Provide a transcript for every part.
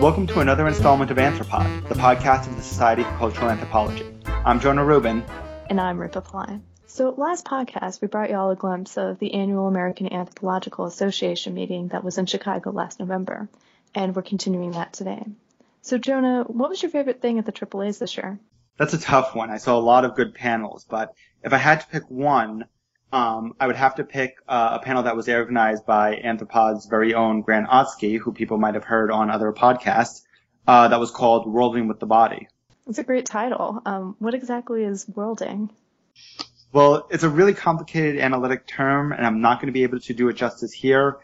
Welcome to another installment of Anthropod, the podcast of the Society for Cultural Anthropology. I'm Jonah Rubin. And I'm Rupa Pillai. So, last podcast, we brought you all a glimpse of the annual American Anthropological Association meeting that was in Chicago last November, and we're continuing that today. So, Jonah, what was your favorite thing at the AAA's this year? That's a tough one. I saw a lot of good panels, but if I had to pick one, um, I would have to pick uh, a panel that was organized by Anthropod's very own Grant Otsuki, who people might have heard on other podcasts, uh, that was called Worlding with the Body. It's a great title. Um, what exactly is worlding? Well, it's a really complicated analytic term, and I'm not going to be able to do it justice here.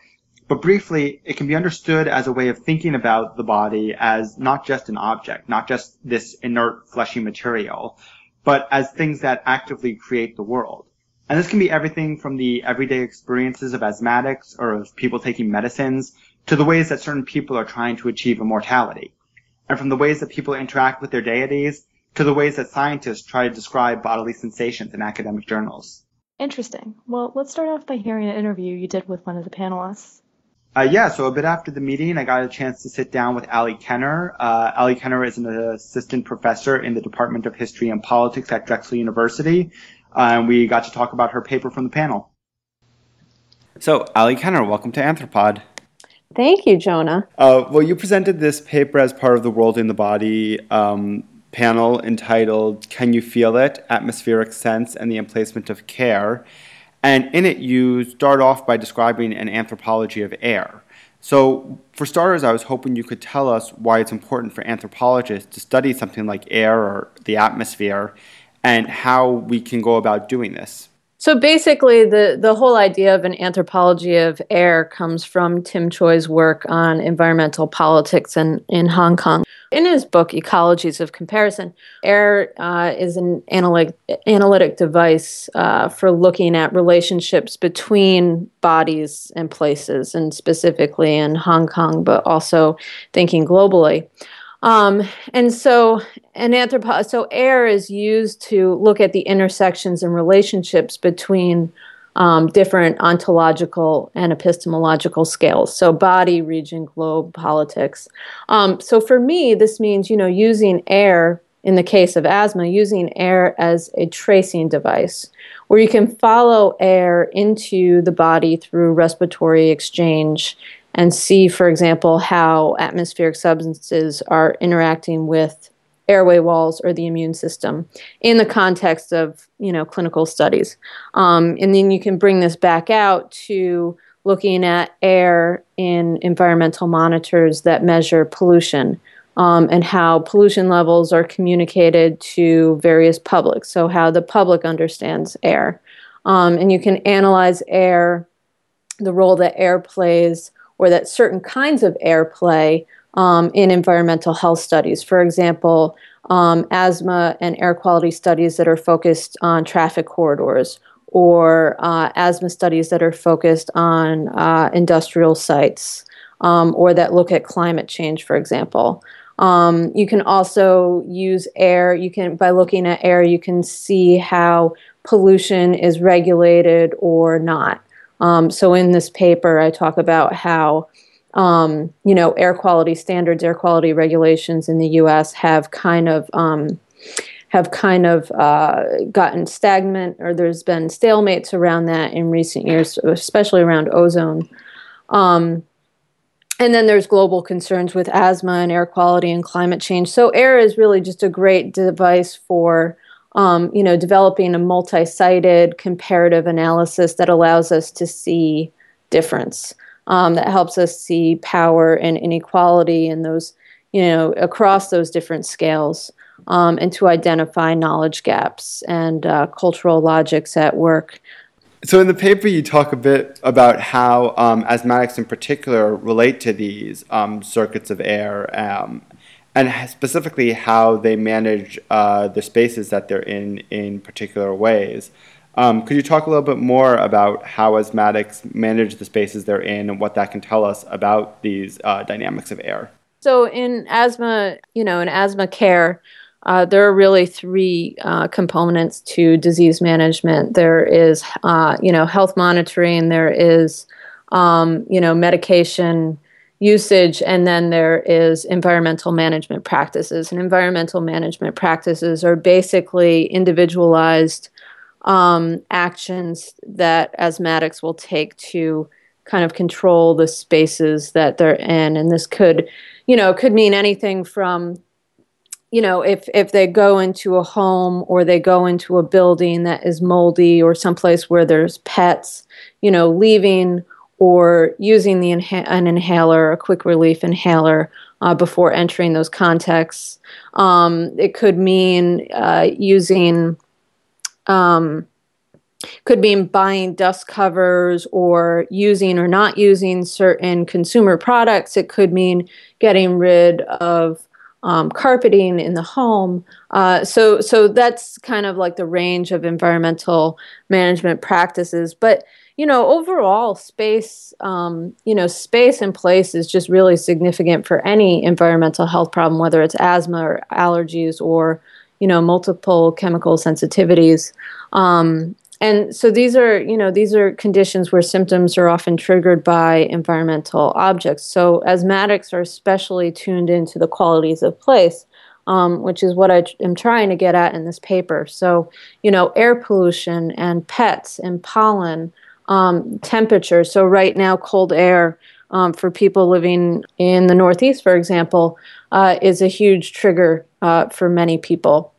But briefly, it can be understood as a way of thinking about the body as not just an object, not just this inert fleshy material, but as things that actively create the world. And this can be everything from the everyday experiences of asthmatics or of people taking medicines to the ways that certain people are trying to achieve immortality. And from the ways that people interact with their deities to the ways that scientists try to describe bodily sensations in academic journals. Interesting. Well, let's start off by hearing an interview you did with one of the panelists. Uh, yeah, so a bit after the meeting, I got a chance to sit down with Ali Kenner. Uh, Ali Kenner is an assistant professor in the Department of History and Politics at Drexel University, and we got to talk about her paper from the panel. So, Ali Kenner, welcome to Anthropod. Thank you, Jonah. Uh, well, you presented this paper as part of the World in the Body um, panel entitled Can You Feel It? Atmospheric Sense and the Emplacement of Care. And in it, you start off by describing an anthropology of air. So, for starters, I was hoping you could tell us why it's important for anthropologists to study something like air or the atmosphere and how we can go about doing this. So basically, the, the whole idea of an anthropology of air comes from Tim Choy's work on environmental politics in, in Hong Kong. In his book, Ecologies of Comparison, air uh, is an analytic, analytic device uh, for looking at relationships between bodies and places, and specifically in Hong Kong, but also thinking globally. Um, and so an anthropo- so air is used to look at the intersections and relationships between um, different ontological and epistemological scales. So body, region, globe, politics. Um, so for me, this means you know using air in the case of asthma, using air as a tracing device, where you can follow air into the body through respiratory exchange and see, for example, how atmospheric substances are interacting with airway walls or the immune system in the context of you know clinical studies. Um, and then you can bring this back out to looking at air in environmental monitors that measure pollution um, and how pollution levels are communicated to various publics. So how the public understands air. Um, and you can analyze air the role that air plays or that certain kinds of air play um, in environmental health studies. For example, um, asthma and air quality studies that are focused on traffic corridors, or uh, asthma studies that are focused on uh, industrial sites, um, or that look at climate change, for example. Um, you can also use air. You can by looking at air, you can see how pollution is regulated or not. Um, so in this paper, I talk about how um, you know air quality standards, air quality regulations in the U.S. have kind of um, have kind of uh, gotten stagnant, or there's been stalemates around that in recent years, especially around ozone. Um, and then there's global concerns with asthma and air quality and climate change. So air is really just a great device for um, you know, developing a multi-sited comparative analysis that allows us to see difference, um, that helps us see power and inequality in those, you know, across those different scales, um, and to identify knowledge gaps and uh, cultural logics at work. So, in the paper, you talk a bit about how um, asthmatics in particular relate to these um, circuits of air um, and specifically how they manage uh, the spaces that they're in in particular ways. Um, could you talk a little bit more about how asthmatics manage the spaces they're in and what that can tell us about these uh, dynamics of air? So, in asthma, you know, in asthma care, uh, there are really three uh, components to disease management. There is, uh, you know, health monitoring. There is, um, you know, medication usage, and then there is environmental management practices. And environmental management practices are basically individualized um, actions that asthmatics will take to kind of control the spaces that they're in. And this could, you know, could mean anything from you know if if they go into a home or they go into a building that is moldy or someplace where there's pets you know leaving or using the inha- an inhaler a quick relief inhaler uh, before entering those contexts um, it could mean uh, using um, could mean buying dust covers or using or not using certain consumer products it could mean getting rid of um, carpeting in the home. Uh, so, so that's kind of like the range of environmental management practices. But you know, overall, space, um, you know, space and place is just really significant for any environmental health problem, whether it's asthma or allergies or you know multiple chemical sensitivities. Um, and so these are you know these are conditions where symptoms are often triggered by environmental objects so asthmatics are especially tuned into the qualities of place um, which is what i am trying to get at in this paper so you know air pollution and pets and pollen um, temperature. So right now cold air um, for people living in the northeast for example uh, is a huge trigger uh, for many people.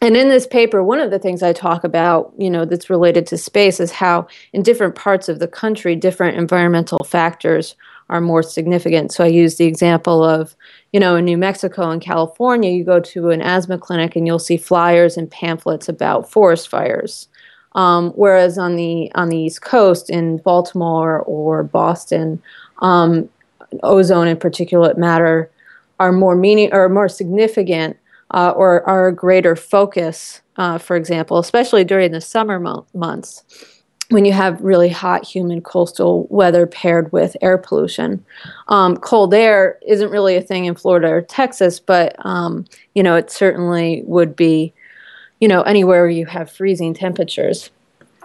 And in this paper one of the things i talk about you know that's related to space is how in different parts of the country different environmental factors are more significant. So i use the example of you know in new mexico and california you go to an asthma clinic and you'll see flyers and pamphlets about forest fires um, whereas on the on the east coast in baltimore or boston um, ozone and particulate matter are more meaning or more significant uh, or are a greater focus, uh, for example, especially during the summer mo- months when you have really hot, humid coastal weather paired with air pollution. Um, cold air isn't really a thing in Florida or Texas, but um, you know it certainly would be, you know, anywhere where you have freezing temperatures.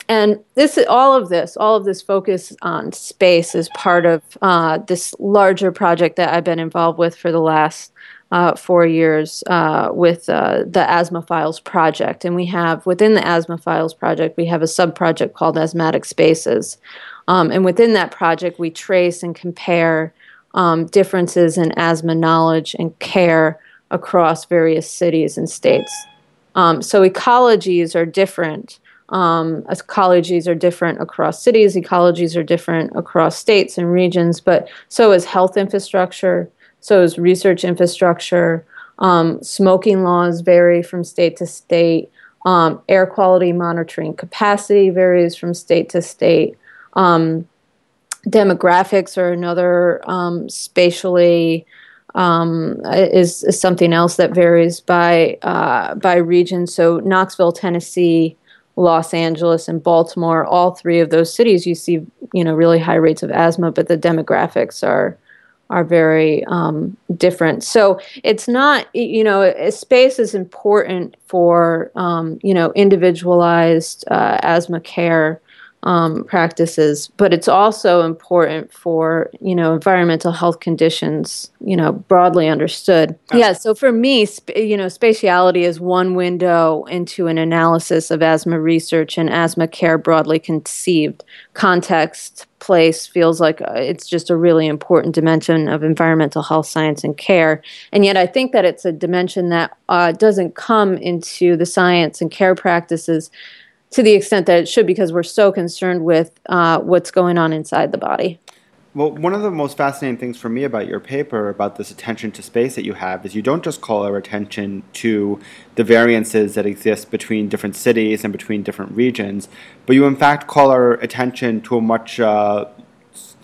And this, all of this, all of this focus on space is part of uh, this larger project that I've been involved with for the last uh, four years uh, with uh, the Asthma Files project. And we have, within the Asthma Files project, we have a sub project called Asthmatic Spaces. Um, and within that project, we trace and compare um, differences in asthma knowledge and care across various cities and states. Um, so ecologies are different. Um, ecologies are different across cities, ecologies are different across states and regions, but so is health infrastructure, so is research infrastructure. Um, smoking laws vary from state to state. Um, air quality monitoring capacity varies from state to state. Um, demographics are another um, spatially um, is, is, something else that varies by uh, by region. So Knoxville, Tennessee, Los Angeles, and Baltimore, all three of those cities, you see you know really high rates of asthma, but the demographics are are very um, different. So it's not, you know, space is important for, um, you know, individualized uh, asthma care um, practices, but it's also important for you know environmental health conditions, you know, broadly understood. Yeah. So for me, sp- you know, spatiality is one window into an analysis of asthma research and asthma care broadly conceived. Context, place feels like uh, it's just a really important dimension of environmental health science and care. And yet, I think that it's a dimension that uh, doesn't come into the science and care practices to the extent that it should because we're so concerned with uh, what's going on inside the body. Well, one of the most fascinating things for me about your paper, about this attention to space that you have, is you don't just call our attention to the variances that exist between different cities and between different regions, but you in fact call our attention to a much uh,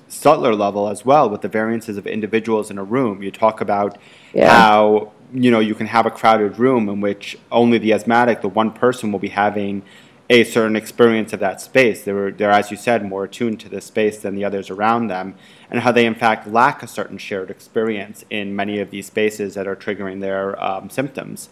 subtler level as well with the variances of individuals in a room. You talk about yeah. how you know you can have a crowded room in which only the asthmatic, the one person, will be having a certain experience of that space. They're, they're, as you said, more attuned to the space than the others around them, and how they, in fact, lack a certain shared experience in many of these spaces that are triggering their um, symptoms.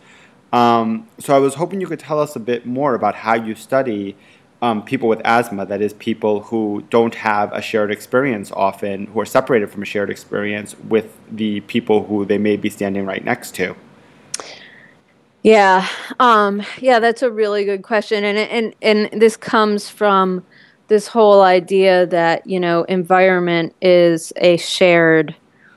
Um, so, I was hoping you could tell us a bit more about how you study um, people with asthma, that is, people who don't have a shared experience often, who are separated from a shared experience with the people who they may be standing right next to? Yeah, um, yeah, that's a really good question, and and and this comes from this whole idea that you know environment is a shared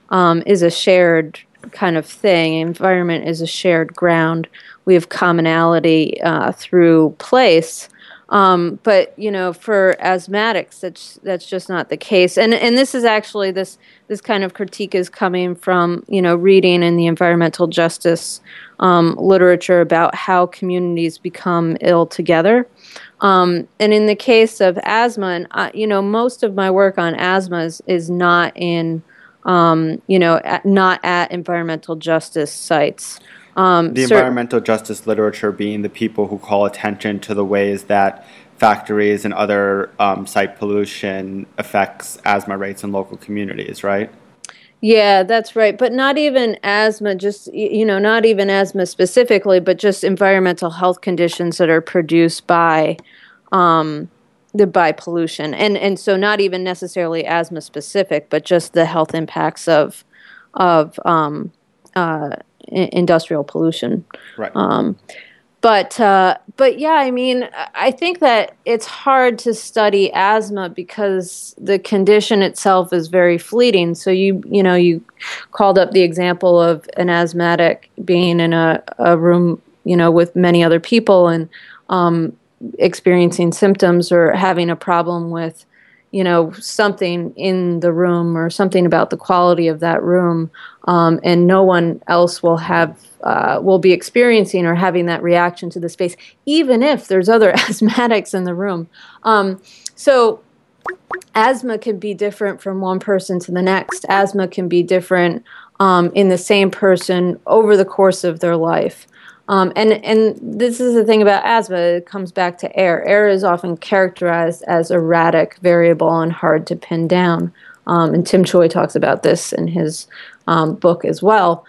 um, is a shared kind of thing. Environment is a shared ground. We have commonality uh, through place. Um, but you know, for asthmatics, that's that's just not the case. And and this is actually this this kind of critique is coming from you know reading in the environmental justice um, literature about how communities become ill together. Um, and in the case of asthma, and uh, you know, most of my work on asthma is, is not in um, you know, at, not at environmental justice sites. Um, the environmental justice literature being the people who call attention to the ways that factories and other um, site pollution affects asthma rates in local communities, right? Yeah, that's right. But not even asthma, just, you know, not even asthma specifically, but just environmental health conditions that are produced by um, the by pollution. And, and so not even necessarily asthma specific, but just the health impacts of, of um, uh, industrial pollution. Right. Um, but uh, but yeah, I mean, I think that it's hard to study asthma because the condition itself is very fleeting. So you you know you called up the example of an asthmatic being in a, a room you know with many other people and um, experiencing symptoms or having a problem with you know something in the room or something about the quality of that room um, and no one else will have uh, will be experiencing or having that reaction to the space even if there's other asthmatics in the room. Um, so asthma can be different from one person to the next. Asthma can be different um, in the same person over the course of their life um, and and this is the thing about asthma. It comes back to air. Air is often characterized as erratic, variable, and hard to pin down. Um, and Tim Choy talks about this in his um, book as well.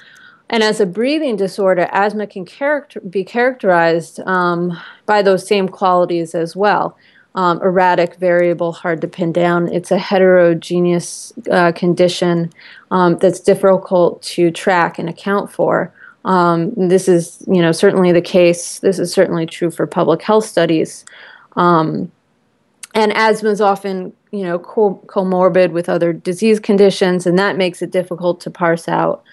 And as a breathing disorder, asthma can character- be characterized um, by those same qualities as well. Um, erratic, variable, hard to pin down. It's a heterogeneous uh, condition um, that's difficult to track and account for. Um, this is, you know, certainly the case. This is certainly true for public health studies. Um, and asthma is often, you know, co- comorbid with other disease conditions, and that makes it difficult to parse out.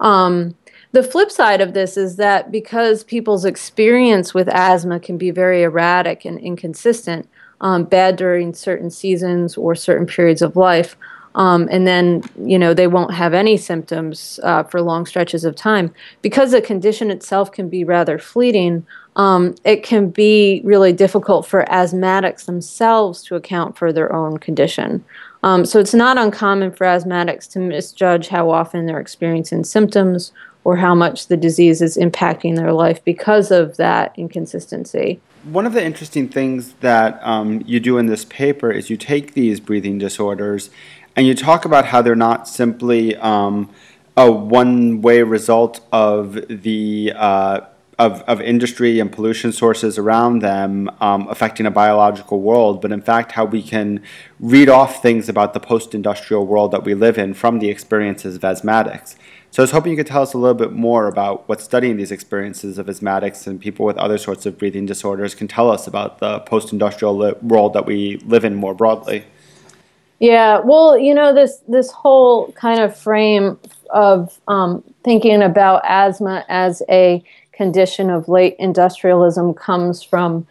Um, the flip side of this is that because people's experience with asthma can be very erratic and inconsistent, um, bad during certain seasons or certain periods of life, um, and then you know they won't have any symptoms uh, for long stretches of time. Because the condition itself can be rather fleeting um, it can be really difficult for asthmatics themselves to account for their own condition. Um, so it's not uncommon for asthmatics to misjudge how often they're experiencing symptoms or how much the disease is impacting their life because of that inconsistency. One of the interesting things that um, you do in this paper is you take these breathing disorders and you talk about how they're not simply um, a one-way result of the uh, of, of industry and pollution sources around them um, affecting a biological world, but in fact how we can read off things about the post-industrial world that we live in from the experiences of asthmatics. So I was hoping you could tell us a little bit more about what studying these experiences of asthmatics and people with other sorts of breathing disorders can tell us about the post-industrial li- world that we live in more broadly. Yeah, well, you know this this whole kind of frame of um, thinking about asthma as a condition of late industrialism comes from,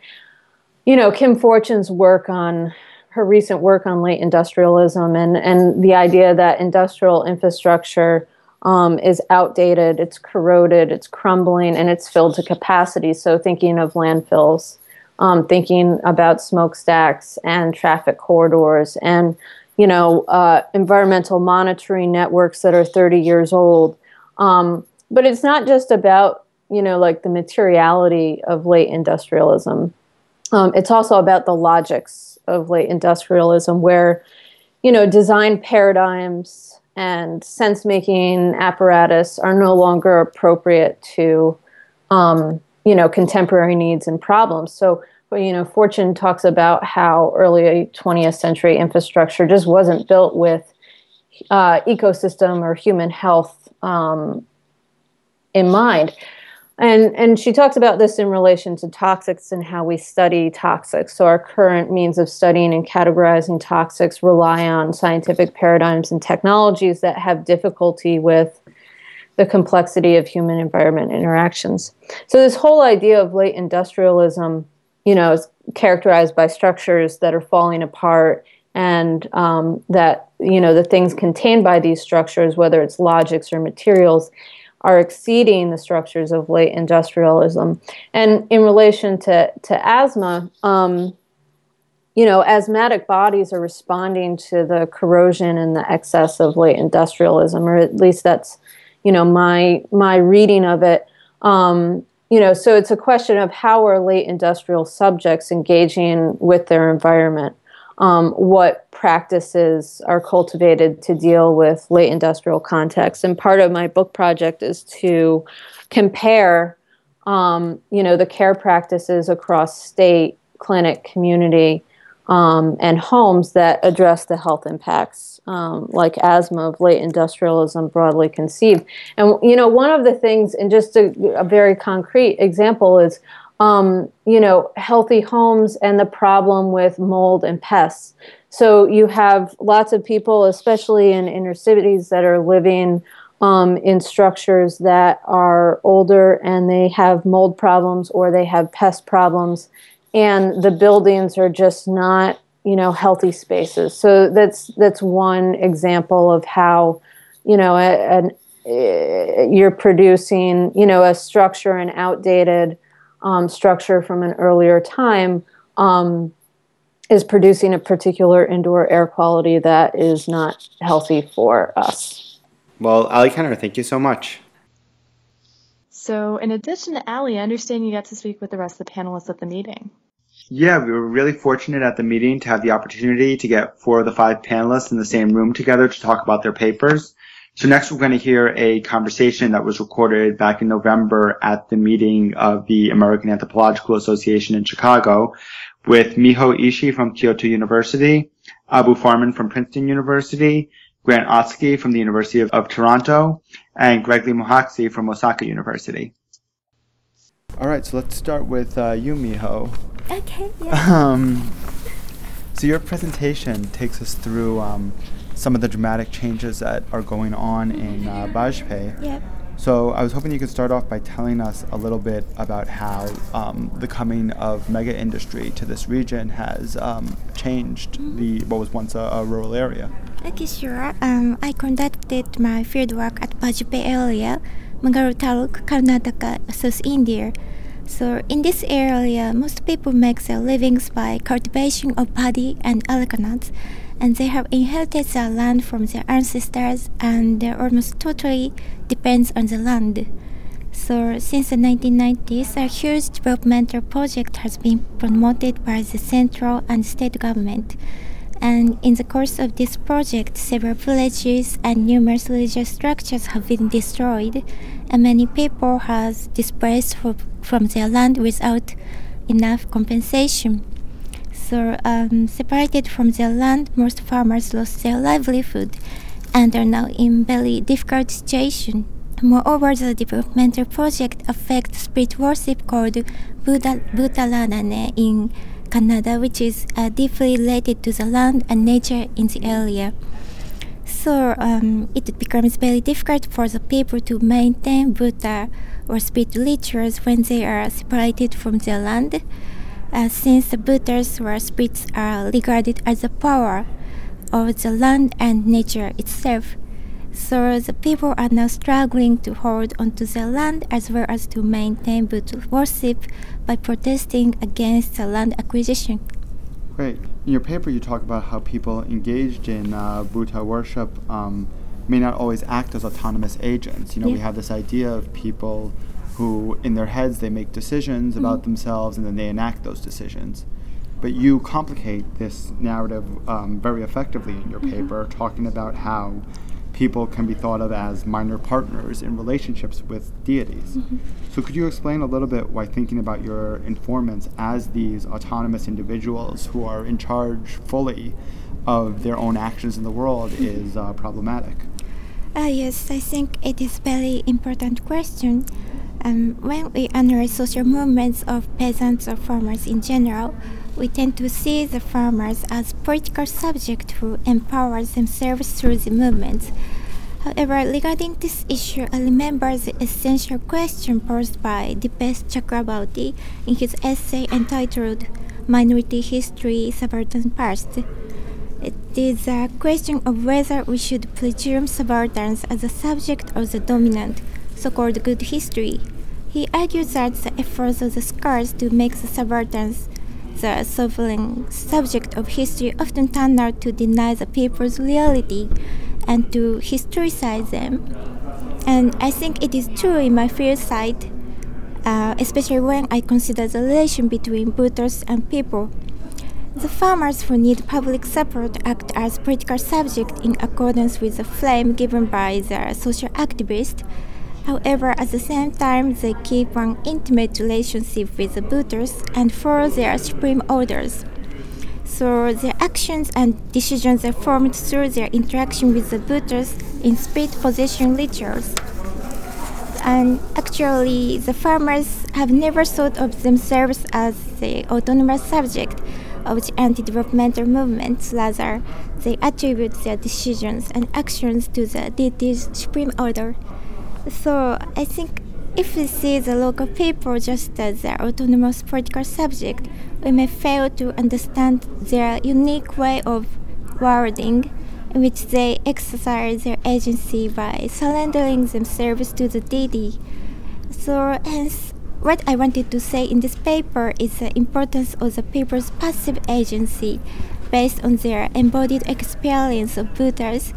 you know, Kim Fortun's work on her recent work on late industrialism and and the idea that industrial infrastructure um, is outdated, it's corroded, it's crumbling, and it's filled to capacity. So thinking of landfills um, thinking about smokestacks and traffic corridors and you know uh, environmental monitoring networks that are 30 years old. Um, but it's not just about you know like the materiality of late industrialism. Um, it's also about the logics of late industrialism where you know design paradigms and sense making apparatus are no longer appropriate to um, you know contemporary needs and problems. So you know, Fortun talks about how early 20th century infrastructure just wasn't built with uh, ecosystem or human health um, in mind. And, and she talks about this in relation to toxics and how we study toxics. So, our current means of studying and categorizing toxics rely on scientific paradigms and technologies that have difficulty with the complexity of human environment interactions. So, this whole idea of late industrialism, you know, is characterized by structures that are falling apart and um, that, you know, the things contained by these structures, whether it's logics or materials, are exceeding the structures of late industrialism. And in relation to, to asthma, um, you know, asthmatic bodies are responding to the corrosion and the excess of late industrialism, or at least that's, you know, my my reading of it. Um, you know, so it's a question of how are late industrial subjects engaging with their environment um, what practices are cultivated to deal with late industrial contexts. And part of my book project is to compare, um, you know, the care practices across state, clinic, community, um, and homes that address the health impacts, um, like asthma of late industrialism broadly conceived. And you know, one of the things, and just a, a very concrete example is um, you know, healthy homes and the problem with mold and pests. So you have lots of people, especially in inner cities, that are living um, in structures that are older and they have mold problems or they have pest problems, and the buildings are just not, you know, healthy spaces. So that's that's one example of how, you know, an you're producing, you know, a structure and outdated um, structure from an earlier time um, is producing a particular indoor air quality that is not healthy for us. Well, Ali Kenner, thank you so much. So, in addition to Ali, I understand you got to speak with the rest of the panelists at the meeting. Yeah, we were really fortunate at the meeting to have the opportunity to get four of the five panelists in the same room together to talk about their papers. So next we're going to hear a conversation that was recorded back in November at the meeting of the American Anthropological Association in Chicago with Miho Ishii from Kyoto University, Abou Farman from Princeton University, Grant Otsuki from the University of, of Toronto, and Gergely Mohácsi from Osaka University. All right, so let's start with uh, you, Miho. Okay. Yeah. Um, so your presentation takes us through um, some of the dramatic changes that are going on in uh, Bajpe. Yep. So I was hoping you could start off by telling us a little bit about how um, the coming of mega industry to this region has um, changed mm-hmm. the what was once a, a, rural area. Okay, sure. Um, I conducted my fieldwork at Bajpe area, Mangalore Taluk, Karnataka, South India. So in this area, most people make their livings by cultivation of paddy and areca and they have inherited the land from their ancestors and they almost totally depends on the land. So since the 1990s, a huge developmental project has been promoted by the central and state government. And in the course of this project, several villages and numerous religious structures have been destroyed, and many people have displaced from their land without enough compensation. So, um, separated from their land, most farmers lost their livelihood and are now in very difficult situation. Moreover, the developmental project affects spirit worship called Bhuta, Bhuta Bhutaradhane in Kannada, which is uh, deeply related to the land and nature in the area. So um, it becomes very difficult for the people to maintain Bhuta or spirit rituals when they are separated from their land uh, since the Bhutas or spirits are regarded as the power of the land and nature itself. So the people are now struggling to hold onto their land as well as to maintain Bhuta worship by protesting against the land acquisition. Great. In your paper, you talk about how people engaged in uh, Bhuta worship um, may not always act as autonomous agents. You know, yeah. we have this idea of people who, in their heads, they make decisions mm-hmm. about themselves and then they enact those decisions. But you complicate this narrative um, very effectively in your mm-hmm. paper, talking about how people can be thought of as minor partners in relationships with deities. Mm-hmm. So, could you explain a little bit why thinking about your informants as these autonomous individuals who are in charge fully of their own actions in the world mm-hmm. is uh, problematic? Uh, yes, I think it is very important question. Um, when we analyze social movements of peasants or farmers in general, we tend to see the farmers as political subjects who empower themselves through the movements. However, regarding this issue, I remember the essential question posed by Dipesh Chakrabarty in his essay entitled Minority History Subaltern Past. It is a question of whether we should presume subalterns as a subject of the dominant, so called good history. He argues that the efforts of the scholars to make the subalterns the sovereign subject of history often turn out to deny the people's reality and to historicize them. And I think it is true in my field side, uh, especially when I consider the relation between Bhutas and people. The farmers who need public support act as political subjects in accordance with the frame given by the social activists However, at the same time, they keep an intimate relationship with the Bhutas and follow their supreme orders. So their actions and decisions are formed through their interaction with the Bhutas in spirit possession rituals. And actually, the farmers have never thought of themselves as the autonomous subject of the anti-developmental movement. Rather, they attribute their decisions and actions to the deity's supreme order. So I think if we see the local people just as their autonomous political subject, we may fail to understand their unique way of worlding in which they exercise their agency by surrendering themselves to the deity. So hence what I wanted to say in this paper is the importance of the people's passive agency based on their embodied experience of Bhutas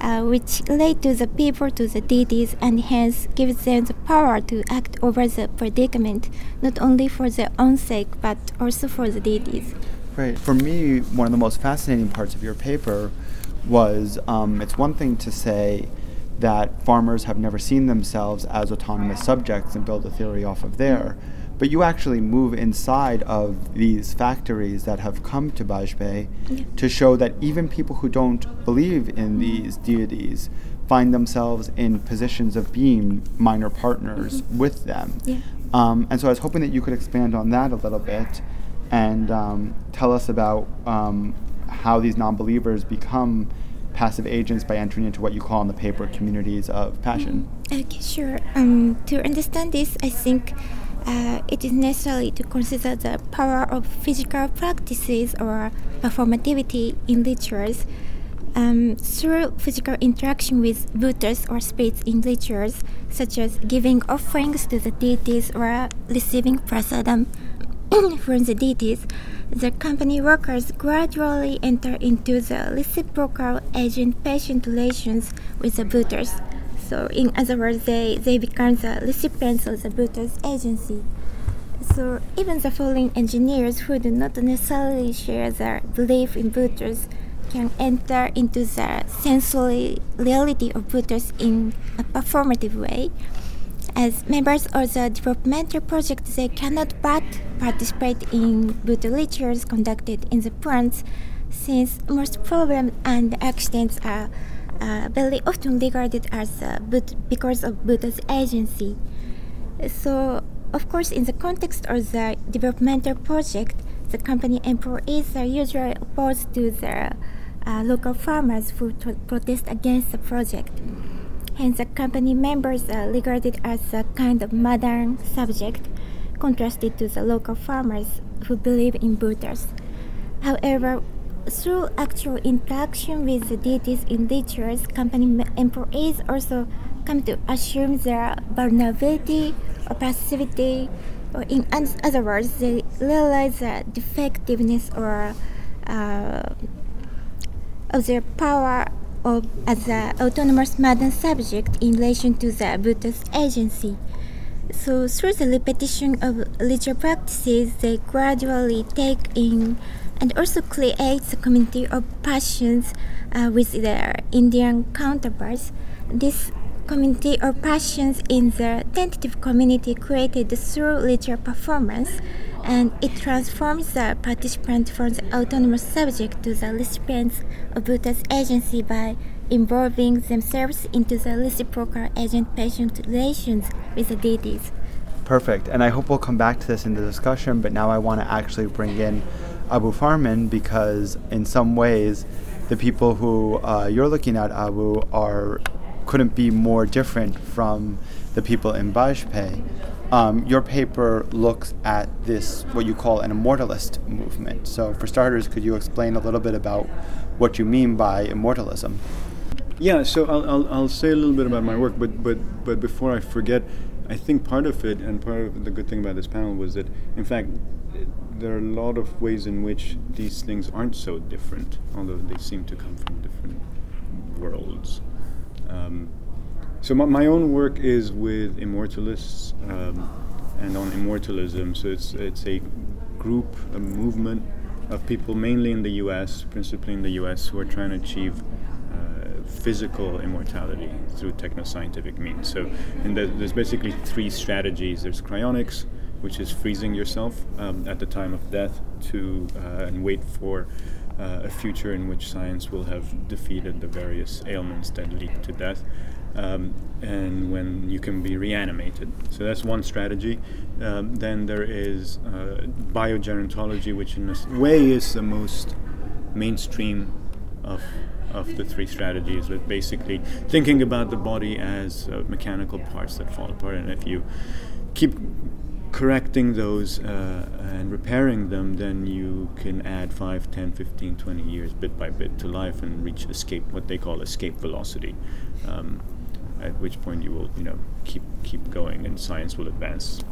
uh, which relate to the people, to the deities, and hence gives them the power to act over the predicament, not only for their own sake, but also for the deities. Right. For me, one of the most fascinating parts of your paper was um, it's one thing to say that farmers have never seen themselves as autonomous subjects and build a theory off of there. But you actually move inside of these factories that have come to Bajpe yeah. to show that even people who don't believe in these deities find themselves in positions of being minor partners mm-hmm. with them. Yeah. Um, and so I was hoping that you could expand on that a little bit and um, tell us about um, how these non believers become passive agents by entering into what you call in the paper communities of passion. Mm-hmm. Okay, sure. Um, to understand this, I think uh, it is necessary to consider the power of physical practices or performativity in rituals. Um, through physical interaction with Bhutas or spirits in rituals, such as giving offerings to the deities or receiving prasadam from the deities, the company workers gradually enter into the reciprocal agent-patient relations with the Bhutas. So in other words, they, they become the recipients of the Bhuta's agency. So even the foreign engineers who do not necessarily share their belief in Bhutas can enter into the sensory reality of Bhutas in a performative way. As members of the developmental project, they cannot but participate in Bhuta rituals conducted in the plants, since most problems and accidents are uh, often regarded as uh, because of Bhuta's agency. So, of course, in the context of the developmental project, the company employees are usually opposed to the uh, local farmers who t- protest against the project. Hence, the company members are regarded as a kind of modern subject, contrasted to the local farmers who believe in Bhutas. However, through actual interaction with the deities in rituals, company employees also come to assume their vulnerability or passivity, or in other words, they realize the defectiveness or uh, of their power of, as an autonomous modern subject in relation to the Bhuta's agency. So, through the repetition of ritual practices, they gradually take in and also creates a community of passions uh, with their Indian counterparts. This community of passions in the tentative community created through literal performance and it transforms the participant from the autonomous subject to the recipients of Bhuta's agency by involving themselves into the reciprocal agent-patient relations with the deities. Perfect. And I hope we'll come back to this in the discussion, but now I want to actually bring in Abou Farman because in some ways the people who uh, you're looking at, Abou, are couldn't be more different from the people in Bajpe. Um, your paper looks at this, what you call an immortalist movement. So, for starters, could you explain a little bit about what you mean by immortalism? Yeah, so I'll, I'll, I'll say a little bit about my work, but, but, but before I forget, I think part of it, and part of the good thing about this panel was that, in fact, there are a lot of ways in which these things aren't so different, although they seem to come from different worlds. Um, so my, my, own work is with immortalists um, and on immortalism. So it's it's a group, a movement of people, mainly in the U.S., principally in the U.S., who are trying to achieve uh, physical immortality through technoscientific means. So the, there's basically three strategies. There's cryonics, which is freezing yourself um, at the time of death to uh, and wait for. Uh, a future in which science will have defeated the various ailments that lead to death um, and when you can be reanimated. So that's one strategy. Um, then there is uh, biogerontology, which in a way is the most mainstream of of the three strategies. But basically, thinking about the body as uh, mechanical parts that fall apart, and if you keep correcting those uh, and repairing them, then you can add 5, 10, 15, 20 years bit by bit to life and reach escape, what they call escape velocity. Um, at which point you will you know keep keep going and science will advance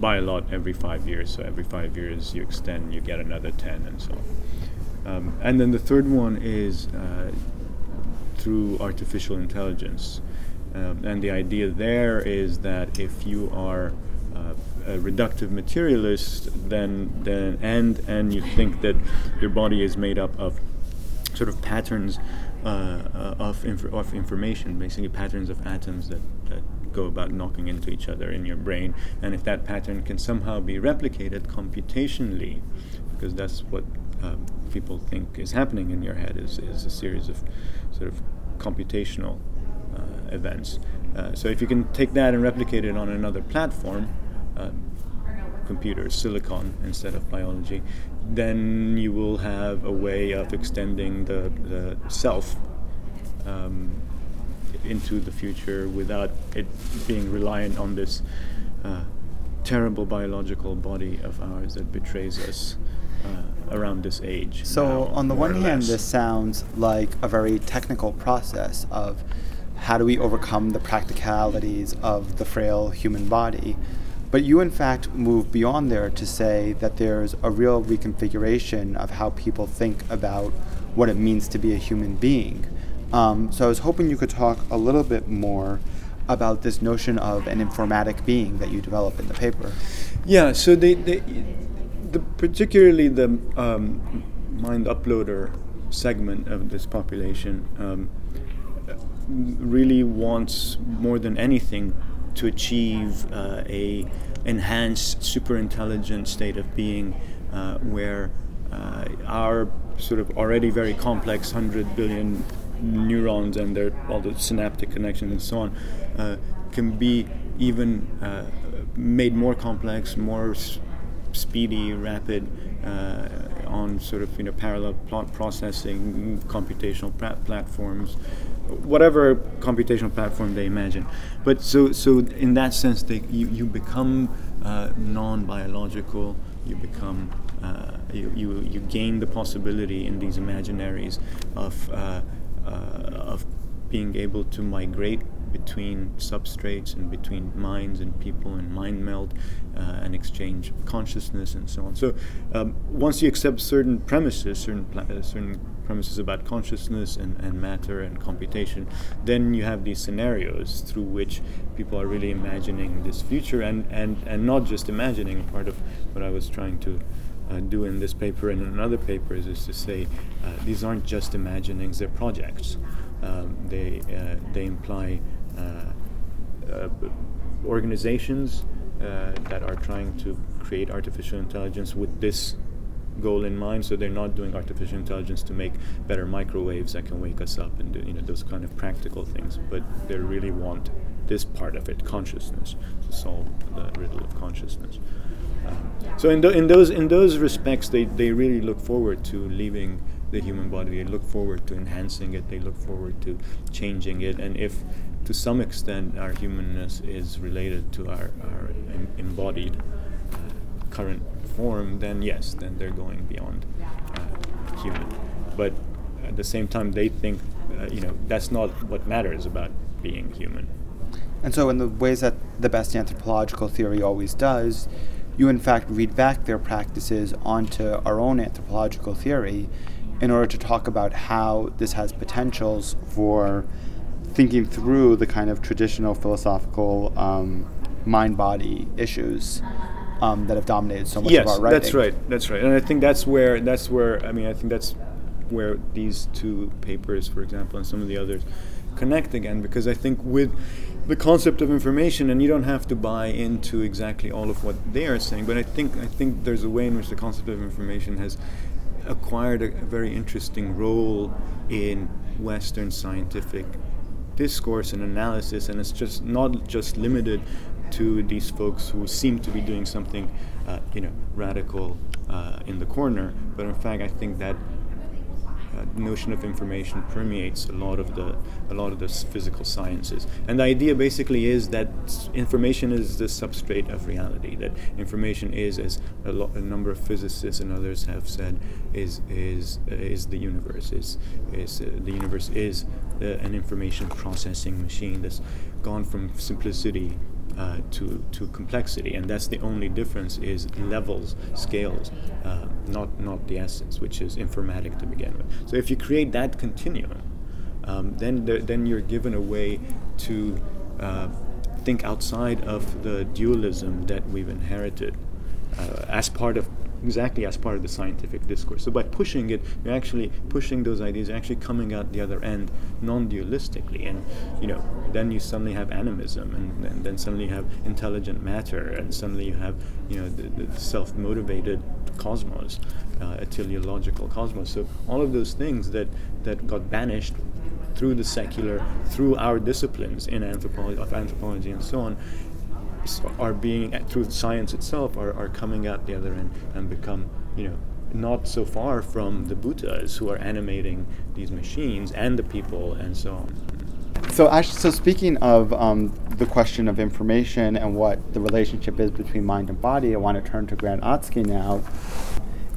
by a lot every five years so every five years you extend you get another 10 and so on um, and then the third one is uh, through artificial intelligence um, and the idea there is that if you are a reductive materialist then then and and you think that your body is made up of sort of patterns uh, of, inf- of information, basically patterns of atoms that, that go about knocking into each other in your brain. And if that pattern can somehow be replicated computationally, because that's what uh, people think is happening in your head, is, is a series of sort of computational uh, events. Uh, so if you can take that and replicate it on another platform, uh, computers, silicon instead of biology, then you will have a way of extending the, the self um, into the future without it being reliant on this uh, terrible biological body of ours that betrays us uh, around this age. So, now, on the one hand, this sounds like a very technical process of how do we overcome the practicalities of the frail human body but you, in fact, move beyond there to say that there's a real reconfiguration of how people think about what it means to be a human being. Um, so I was hoping you could talk a little bit more about this notion of an informatic being that you develop in the paper. Yeah, so they, they the, particularly the um, mind uploader segment of this population um, really wants more than anything to achieve uh, a enhanced super intelligent state of being uh, where uh, our sort of already very complex 100 billion neurons and their all the synaptic connections and so on uh, can be even uh, made more complex more s- speedy rapid uh, on sort of you know parallel plot processing computational platforms whatever computational platform they imagine. But so so in that sense, they, you you become uh, non-biological. You become uh, you, you you gain the possibility in these imaginaries of uh, uh of being able to migrate between substrates and between minds and people and mind meld uh, and exchange consciousness and so on. So um, once you accept certain premises, certain uh, certain premises about consciousness and, and matter and computation, then you have these scenarios through which people are really imagining this future and, and, and not just imagining part of what I was trying to uh, do in this paper and in other papers is to say uh, these aren't just imaginings; they're projects. Um, they uh, they imply uh, uh, organizations that are trying to create artificial intelligence with this goal in mind. So they're not doing artificial intelligence to make better microwaves that can wake us up and do you know those kind of practical things, but they really want this part of it, consciousness, to solve the riddle of consciousness. Um, so in, th- in those in those respects, they, they really look forward to leaving the human body. They look forward to enhancing it. They look forward to changing it. And if, to some extent, our humanness is related to our, our em- embodied uh, current form, then yes, then they're going beyond uh, human. But at the same time, they think, uh, you know, that's not what matters about being human. And so, in the ways that the best anthropological theory always does, you in fact read back their practices onto our own anthropological theory in order to talk about how this has potentials for thinking through the kind of traditional philosophical um, mind body issues um, that have dominated so much yes, of our writing. that's right. That's right. And I think that's where that's where I mean I think that's where these two papers, for example, and some of the others connect again because I think with the concept of information, and you don't have to buy into exactly all of what they are saying, but I think I think there's a way in which the concept of information has acquired a, a very interesting role in Western scientific discourse and analysis, and it's just not just limited to these folks who seem to be doing something, uh, you know, radical uh, in the corner. But in fact, I think that uh, notion of information permeates a lot of the a lot of the physical sciences. And the idea basically is that information is the substrate of reality. That information is, as a, lo- a number of physicists and others have said, is is uh, is the universe. Is is uh, the universe is uh, an information processing machine that's gone from simplicity uh, to to complexity, and that's the only difference is levels, scales, uh, not not the essence, which is informatic to begin with. So if you create that continuum, um, then there, then you're given a way to uh, think outside of the dualism that we've inherited uh, as part of exactly as part of the scientific discourse. So by pushing it, you're actually pushing those ideas, actually coming out the other end non-dualistically, and you know, then you suddenly have animism, and, and then suddenly you have intelligent matter, and suddenly you have you know the, the self-motivated cosmos, uh, a teleological cosmos. So all of those things that that got banished through the secular, through our disciplines in anthropology, of anthropology and so on, are being through science itself are, are coming out the other end and become you know not so far from the Bhutas who are animating these machines and the people and so on. So, actually, so speaking of um, the question of information and what the relationship is between mind and body, I want to turn to Grant Otsuki now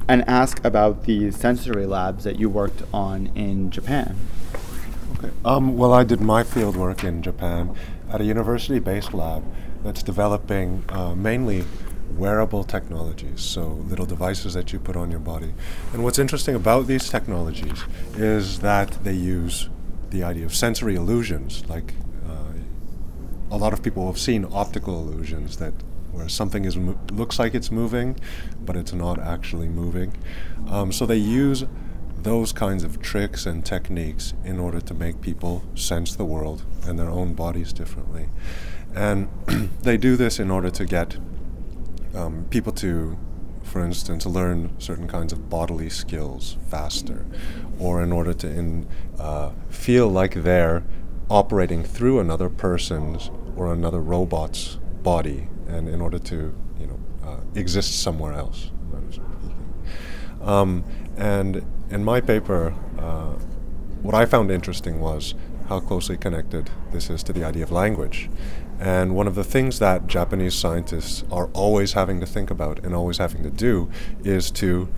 and ask about the sensory labs that you worked on in Japan. Okay. Um, well, I did my field work in Japan at a university-based lab that's developing uh, mainly wearable technologies, so little devices that you put on your body. And what's interesting about these technologies is that they use the idea of sensory illusions, like uh, a lot of people have seen optical illusions that where something is mo- looks like it's moving, but it's not actually moving. Um, so they use those kinds of tricks and techniques in order to make people sense the world and their own bodies differently. And they do this in order to get um, people to, for instance, learn certain kinds of bodily skills faster, or in order to in, uh, feel like they're operating through another person's or another robot's body, and in order to, you know, uh, exist somewhere else. Um, and in my paper, uh, what I found interesting was how closely connected this is to the idea of language. And one of the things that Japanese scientists are always having to think about and always having to do is to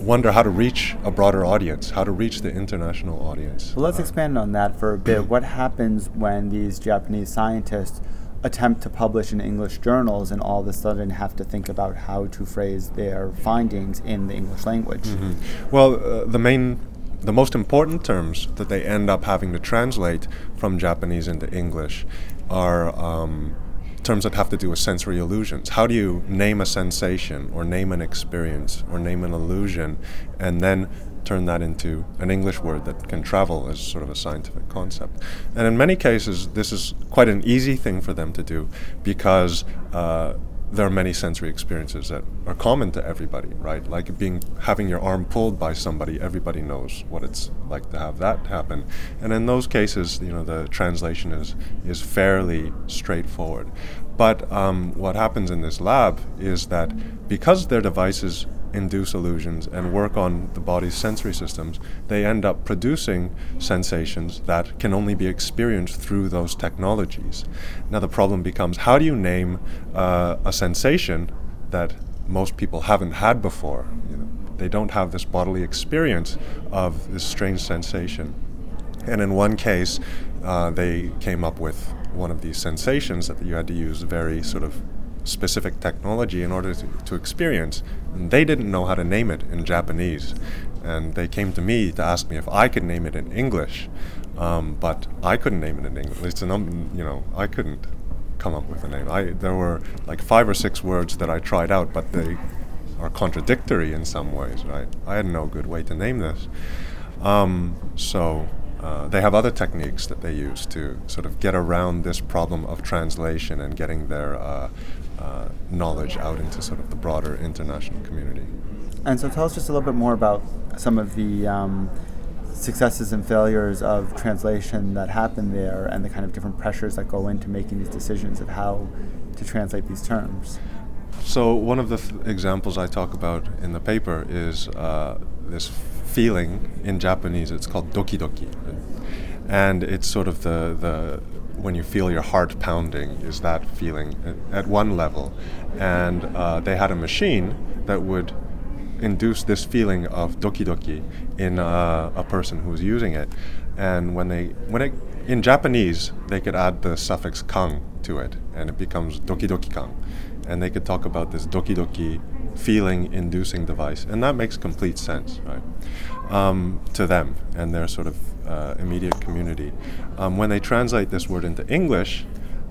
wonder how to reach a broader audience, how to reach the international audience. Well, let's expand on that for a bit. what happens when these Japanese scientists attempt to publish in English journals and all of a sudden have to think about how to phrase their findings in the English language? Mm-hmm. Well, uh, the main the most important terms that they end up having to translate from Japanese into English are um, terms that have to do with sensory illusions. How do you name a sensation or name an experience or name an illusion and then turn that into an English word that can travel as sort of a scientific concept? And in many cases, this is quite an easy thing for them to do because uh, there are many sensory experiences that are common to everybody, right? Like being having your arm pulled by somebody, everybody knows what it's like to have that happen. And in those cases, you know, the translation is is fairly straightforward. But um, what happens in this lab is that because their devices induce illusions and work on the body's sensory systems, they end up producing sensations that can only be experienced through those technologies. Now, the problem becomes how do you name uh, a sensation that most people haven't had before? You know, they don't have this bodily experience of this strange sensation. And in one case, uh, they came up with one of these sensations that you had to use very sort of specific technology in order to, to experience. And they didn't know how to name it in Japanese. And they came to me to ask me if I could name it in English. Um, but I couldn't name it in English. It's an, um, you know, I couldn't come up with a name. I, there were like five or six words that I tried out, but they are contradictory in some ways, right? I had no good way to name this. Um, so uh, they have other techniques that they use to sort of get around this problem of translation and getting their uh, uh, knowledge out into sort of the broader international community. And so tell us just a little bit more about some of the um, successes and failures of translation that happen there and the kind of different pressures that go into making these decisions of how to translate these terms. So, one of the th- examples I talk about in the paper is uh, this feeling in Japanese. It's called doki doki. And it's sort of the, the when you feel your heart pounding is that feeling at, one level. And uh, they had a machine that would induce this feeling of doki doki in uh, a person who was using it. And when they when it in Japanese they could add the suffix kan to it, and it becomes doki doki kan, and they could talk about this doki doki feeling inducing device, and that makes complete sense, right, um, to them and their sort of uh, immediate community. Um, when they translate this word into English,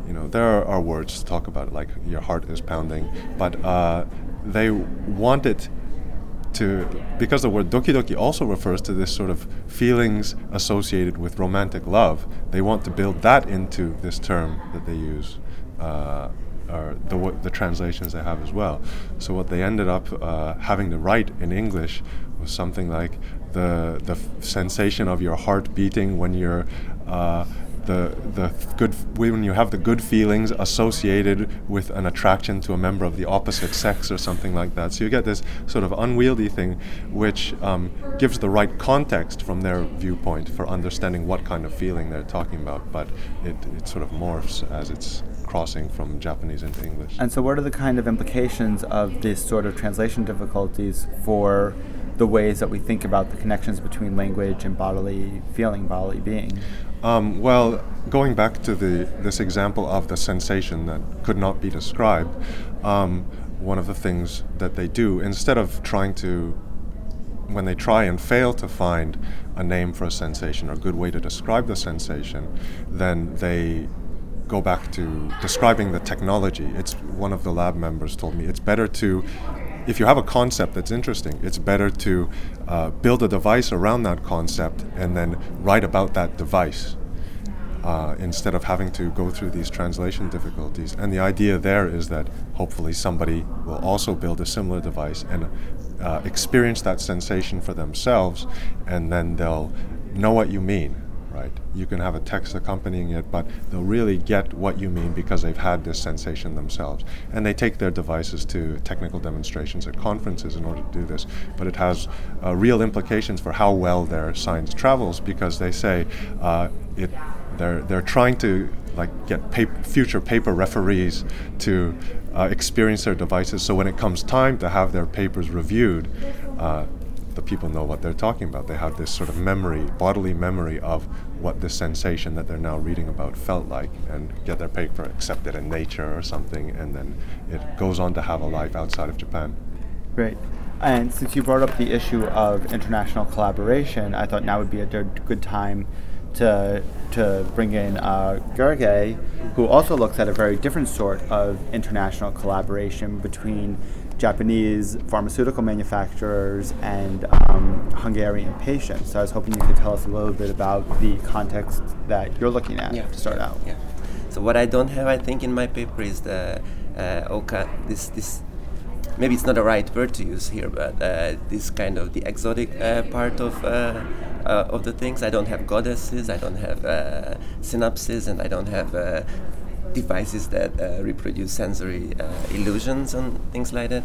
you know, there are, are words to talk about, it, like your heart is pounding, but uh, they want it to, because the word doki doki also refers to this sort of feelings associated with romantic love, they want to build that into this term that they use. Uh, or the, the translations they have as well. So what they ended up uh, having to write in English was something like the the sensation of your heart beating when you're uh, the the good when you have the good feelings associated with an attraction to a member of the opposite sex or something like that. So you get this sort of unwieldy thing, which um, gives the right context from their viewpoint for understanding what kind of feeling they're talking about. But it, it sort of morphs as it's crossing from Japanese into English. And so, what are the kind of implications of this sort of translation difficulties for the ways that we think about the connections between language and bodily feeling, bodily being? Um, well, going back to the this example of the sensation that could not be described, um, one of the things that they do instead of trying to, when they try and fail to find a name for a sensation or a good way to describe the sensation, then they go back to describing the technology. It's one of the lab members told me it's better to, if you have a concept that's interesting, it's better to uh, build a device around that concept and then write about that device. Uh, instead of having to go through these translation difficulties. And the idea there is that hopefully somebody will also build a similar device and uh, experience that sensation for themselves, and then they'll know what you mean right? You can have a text accompanying it, but they'll really get what you mean because they've had this sensation themselves. And they take their devices to technical demonstrations at conferences in order to do this. But it has uh, real implications for how well their science travels because they say uh, it, they're, they're trying to like get future paper referees to uh, experience their devices. So when it comes time to have their papers reviewed, uh, the people know what they're talking about. They have this sort of memory, bodily memory of what this sensation that they're now reading about felt like and get their paper accepted in Nature or something, and then it goes on to have a life outside of Japan. Great. And since you brought up the issue of international collaboration, I thought now would be a good time to to bring in uh, Gergely, who also looks at a very different sort of international collaboration between Japanese pharmaceutical manufacturers and um, Hungarian patients. So I was hoping you could tell us a little bit about the context that you're looking at to start out. Yeah. So what I don't have, I think, in my paper is the uh, Oka, this this maybe it's not the right word to use here, but uh, this kind of the exotic uh, part of uh, uh, of the things. I don't have goddesses, I don't have uh, synapses, and I don't have uh, devices that uh, reproduce sensory uh, illusions and things like that.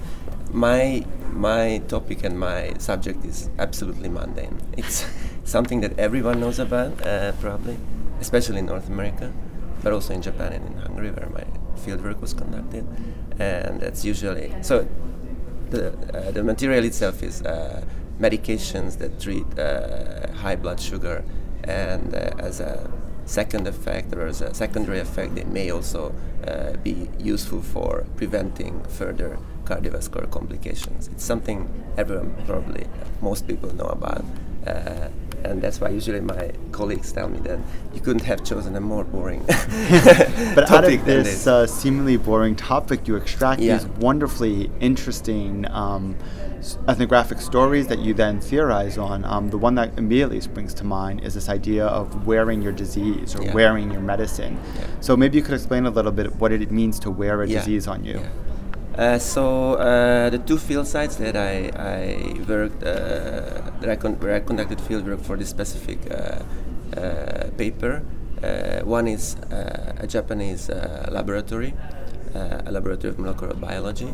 My my topic and my subject is absolutely mundane. It's something that everyone knows about, uh, probably, especially in North America, but also in Japan and in Hungary, where my fieldwork was conducted. And that's usually so. The uh, the material itself is uh, medications that treat uh, high blood sugar, and as a second effect or as a secondary effect, they may also uh, be useful for preventing further cardiovascular complications. It's something everyone probably, most people know about. Uh, and that's why usually my colleagues tell me that you couldn't have chosen a more boring but out of this this. uh, seemingly boring topic, you extract Yeah. these wonderfully interesting um, ethnographic stories that you then theorize on. Um, the one that immediately springs to mind is this idea of wearing your disease or Yeah. wearing your medicine. Yeah. So maybe you could explain a little bit what it means to wear a Yeah, disease on you. Uh, so uh, the two field sites that I, I worked, uh, that I con- where I conducted field work for this specific uh, uh, paper, uh, one is uh, a Japanese uh, laboratory, uh, a laboratory of molecular biology,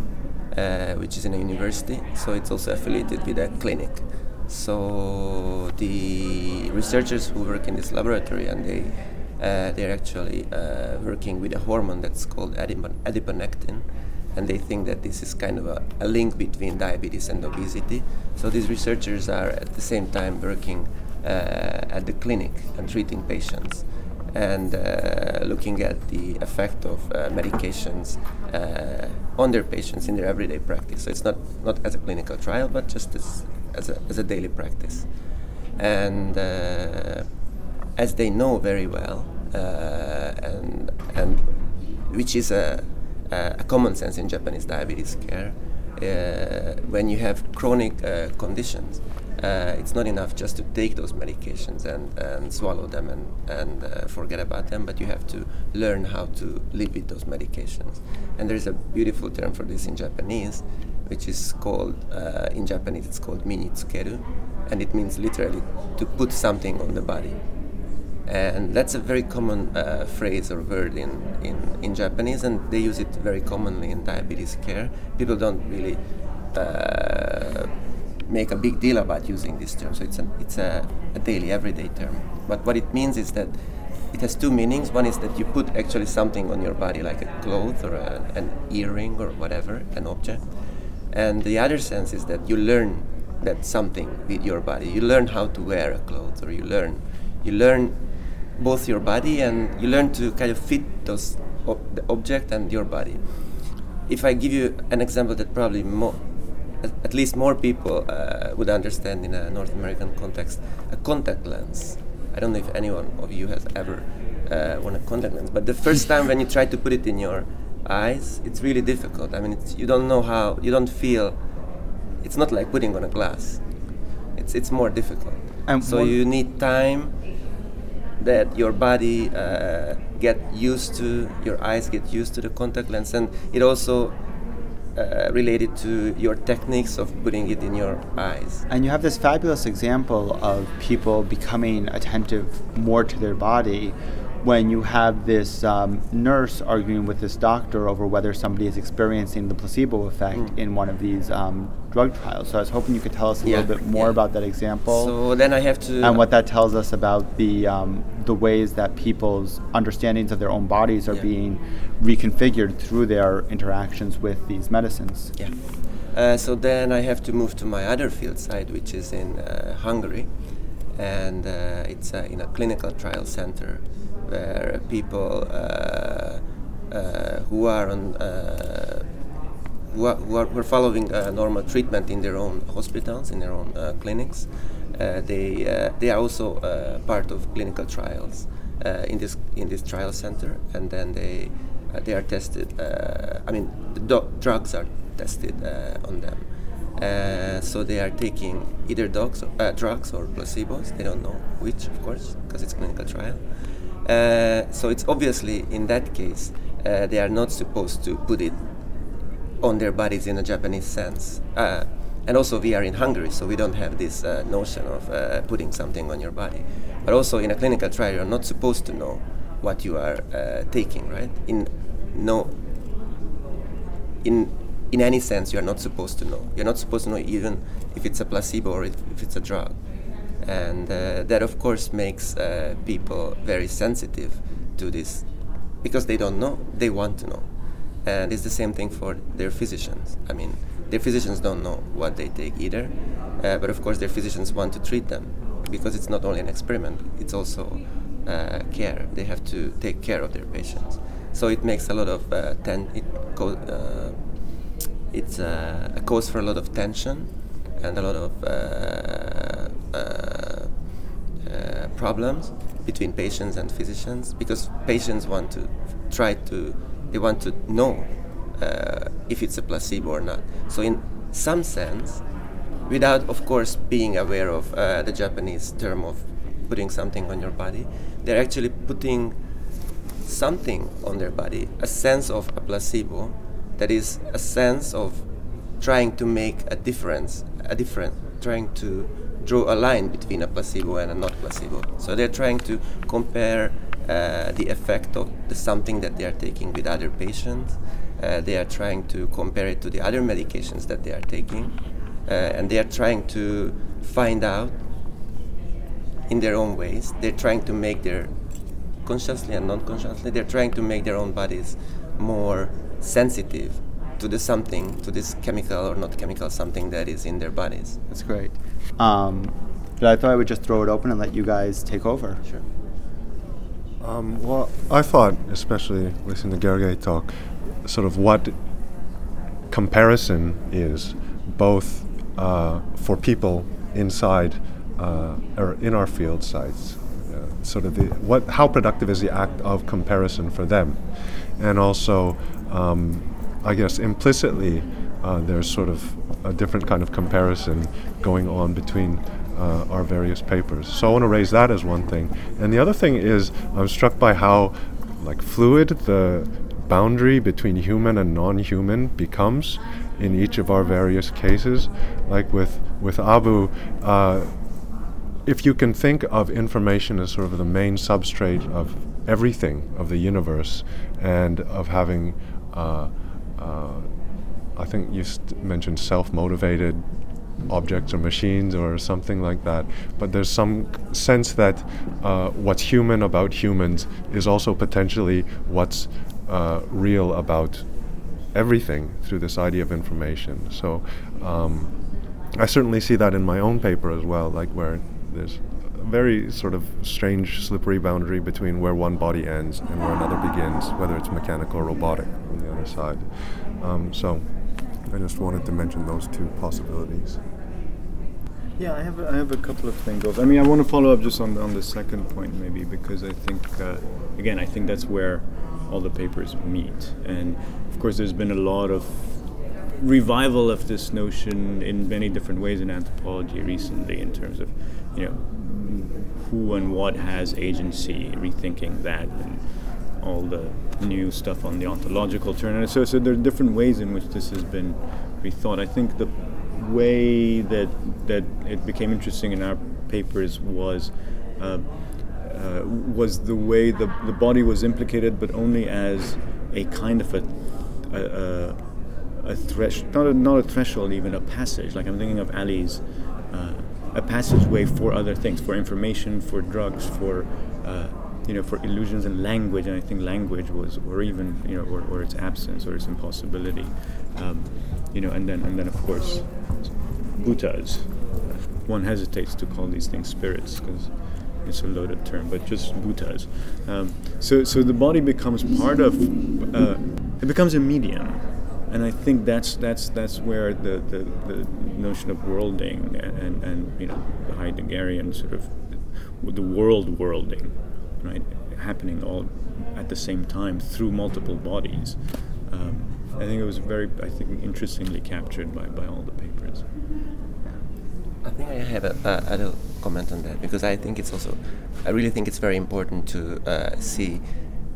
uh, which is in a university. So it's also affiliated with a clinic. So the researchers who work in this laboratory and they uh, they're actually uh, working with a hormone that's called adipon- adiponectin, and they think that this is kind of a, a link between diabetes and obesity. So these researchers are at the same time working uh, at the clinic and treating patients and uh, looking at the effect of uh, medications uh, on their patients in their everyday practice. So it's not, not as a clinical trial, but just as, as, a, as a daily practice. And uh, as they know very well, uh, and, and which is a, a common sense in Japanese diabetes care, uh, when you have chronic conditions, uh, it's not enough just to take those medications and, and swallow them and, and uh, forget about them, but you have to learn how to live with those medications. And there's a beautiful term for this in Japanese, which is called, uh, in Japanese, it's called minitsukeru, and it means literally to put something on the body. And that's a very common uh, phrase or word in, in, in Japanese, and they use it very commonly in diabetes care. People don't really uh, make a big deal about using this term, so it's, a, it's a, a daily, everyday term. But what it means is that it has two meanings. One is that you put actually something on your body, like a cloth or a, an earring or whatever, an object. And the other sense is that you learn that something with your body. You learn how to wear a cloth, or you learn, you learn both your body and you learn to kind of fit those ob- the object and your body. If I give you an example that probably more, at, at least more people uh, would understand in a North American context, a contact lens. I don't know if anyone of you has ever uh, worn a contact lens, but the first time when you try to put it in your eyes, it's really difficult. I mean, it's, you don't know how, you don't feel. It's not like putting on a glass. It's it's more difficult. And so you need time that your body uh, get used to, your eyes get used to the contact lens, and it also uh, related to your techniques of putting it in your eyes. And you have this fabulous example of people becoming attentive more to their body when you have this um, nurse arguing with this doctor over whether somebody is experiencing the placebo effect Mm. in one of these um, drug trials. So I was hoping you could tell us a Yeah, little bit more yeah. about that example So then I have to. and what that tells us about the um, the ways that people's understandings of their own bodies are Yeah. being reconfigured through their interactions with these medicines. Yeah. Uh, so then I have to move to my other field site, which is in uh, Hungary, and uh, it's uh, in a clinical trial center where people uh, uh, who are on uh, who are, who are who are following uh, normal treatment in their own hospitals, in their own uh, clinics. Uh, they uh, they are also uh, part of clinical trials, uh, in this in this trial center, and then they uh, they are tested. Uh, I mean, the drugs are tested uh, on them. Uh, so they are taking either dogs, uh, drugs or placebos. They don't know which, of course, because it's clinical trial. so it's obviously in that case they are not supposed to put it on their bodies in a Japanese sense. and also we are in Hungary, so we don't have this notion of putting something on your body. But also in a clinical trial, you're not supposed to know what you are uh, taking, right? In no, in in any sense, you are not supposed to know. You're not supposed to know even if it's a placebo or if, if it's a drug, and uh, that of course makes uh, people very sensitive to this because they don't know. They want to know, and it's the same thing for their physicians. I mean, their physicians don't know what they take either, uh, but of course their physicians want to treat them because it's not only an experiment, it's also uh, care. They have to take care of their patients. So it makes a lot of uh, ten. It co- uh, it's uh, a cause for a lot of tension and a lot of uh, uh, problems between patients and physicians because patients want to try to they want to know if it's a placebo or not. So in some sense, without, of course, being aware of uh, the Japanese term of putting something on your body. They're actually putting something on their body, a sense of a placebo, that is a sense of trying to make a difference, a difference, trying to draw a line between a placebo and a not placebo. So they're trying to compare uh, the effect of the something that they are taking with other patients. Uh, they are trying to compare it to the other medications that they are taking uh, and they are trying to find out in their own ways. They're trying to make their consciously and non-consciously. They're trying to make their own bodies more sensitive to the something, to this chemical or not chemical something that is in their bodies. That's great. Um, but I thought I would just throw it open and let you guys take over. Sure. Um, well, I thought, especially listening to Gergely talk, sort of what comparison is, both uh, for people inside uh, or in our field sites. Uh, sort of the what how productive is the act of comparison for them, and also um, I guess implicitly uh, there's sort of a different kind of comparison going on between uh, our various papers. So I want to raise that as one thing. And the other thing is I'm struck by how like fluid the boundary between human and non-human becomes in each of our various cases. Like with with Abou, uh, if you can think of information as sort of the main substrate of everything of the universe, and of having, uh, uh, I think you mentioned self-motivated objects or machines or something like that. But there's some sense that uh, what's human about humans is also potentially what's uh, real about everything through this idea of information. So um, I certainly see that in my own paper as well, like where there's a very sort of strange, slippery boundary between where one body ends and where another begins, whether it's mechanical or robotic on the other side. Um, so I just wanted to mention those two possibilities. Yeah, I have a, I have a couple of things. I mean, I want to follow up just on the, on the second point maybe because I think uh, again I think that's where all the papers meet. And of course, there's been a lot of revival of this notion in many different ways in anthropology recently, in terms of, you know, who and what has agency, rethinking that, and all the new stuff on the ontological turn. And so, so there are different ways in which this has been rethought. I think the way that that it became interesting in our papers was. Uh, uh, was the way the, the body was implicated, but only as a kind of a, a, a, a not a, not a threshold, even a passage. Like I'm thinking of Ali's, uh, a passageway for other things, for information, for drugs, for uh, you know, for illusions and language. And I think language was, or even you know, or, or its absence or its impossibility. Um, you know, and then and then of course, Bhutas. One hesitates to call these things spirits because it's a loaded term, but just bhutas. Um, so, so the body becomes part of, uh, it becomes a medium. And I think that's that's that's where the, the, the notion of worlding and, and, and, you know the Heideggerian sort of the world worlding, right, happening all at the same time through multiple bodies. Um, I think it was very, I think, interestingly captured by, by all the papers. I think I have a, a, a little comment on that because I think it's also, I really think it's very important to uh, see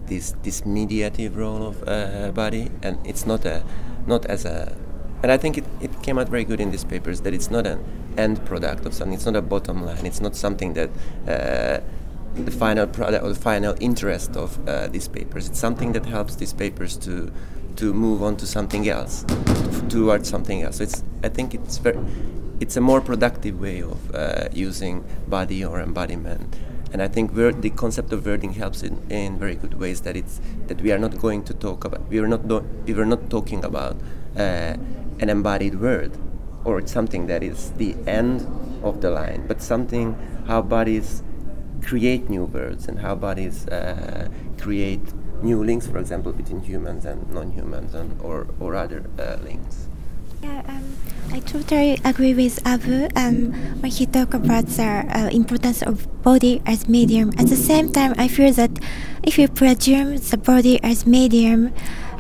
this this mediative role of uh, body, and it's not a not as a, and I think it, it came out very good in these papers that it's not an end product of something. It's not a bottom line. It's not something that. Uh, the final product or the final interest of uh, these papers. It's something that helps these papers to to move on to something else, towards something else. So it's I think it's very it's a more productive way of uh, using body or embodiment. And I think the concept of worlding helps in, in very good ways. That it's that we are not going to talk about we are not we are not talking about uh, an embodied word or something that is the end of the line, but something how bodies create new words and how bodies uh, create new links, for example, between humans and non-humans and, or, or other uh, links. Yeah, um, I totally agree with Abou um, when he talked about the uh, importance of body as medium. At the same time, I feel that if you presume the body as medium,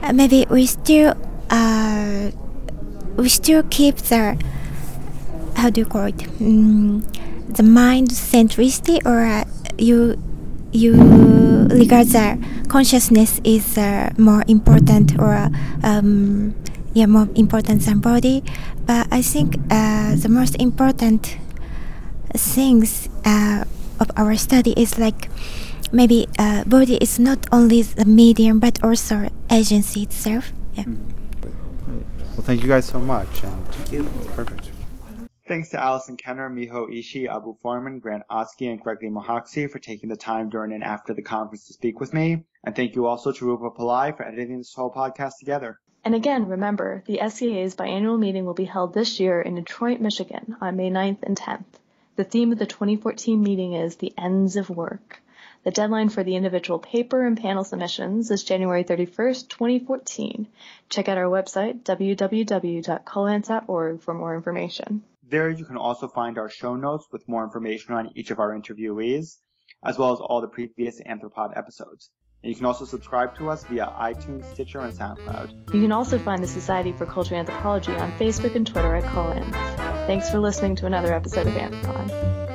uh, maybe we still uh, we still keep the how do you call it? Mm, the mind centricity or uh, you you regard that consciousness is uh, more important or um, yeah more important than body. But i think uh, the most important things uh, of our study is like maybe uh, body is not only the medium but also agency itself. Yeah. Well thank you guys so much and thank you. perfect Thanks to Alison Kenner, Miho Ishii, Abou Farman, Grant Otsuki, and Gergely Mohácsi for taking the time during and after the conference to speak with me. And thank you also to Rupa Pillai for editing this whole podcast together. And again, remember, the SCA's biannual meeting will be held this year in Detroit, Michigan on May 9th and 10th. The theme of the 2014 meeting is The Ends of Work. The deadline for the individual paper and panel submissions is January 31st, 2014. Check out our website, www.culanth.org for more information. There you can also find our show notes with more information on each of our interviewees, as well as all the previous Anthropod episodes. And you can also subscribe to us via iTunes, Stitcher, and SoundCloud. You can also find the Society for Cultural Anthropology on Facebook and Twitter at Culanth. Thanks for listening to another episode of Anthropod.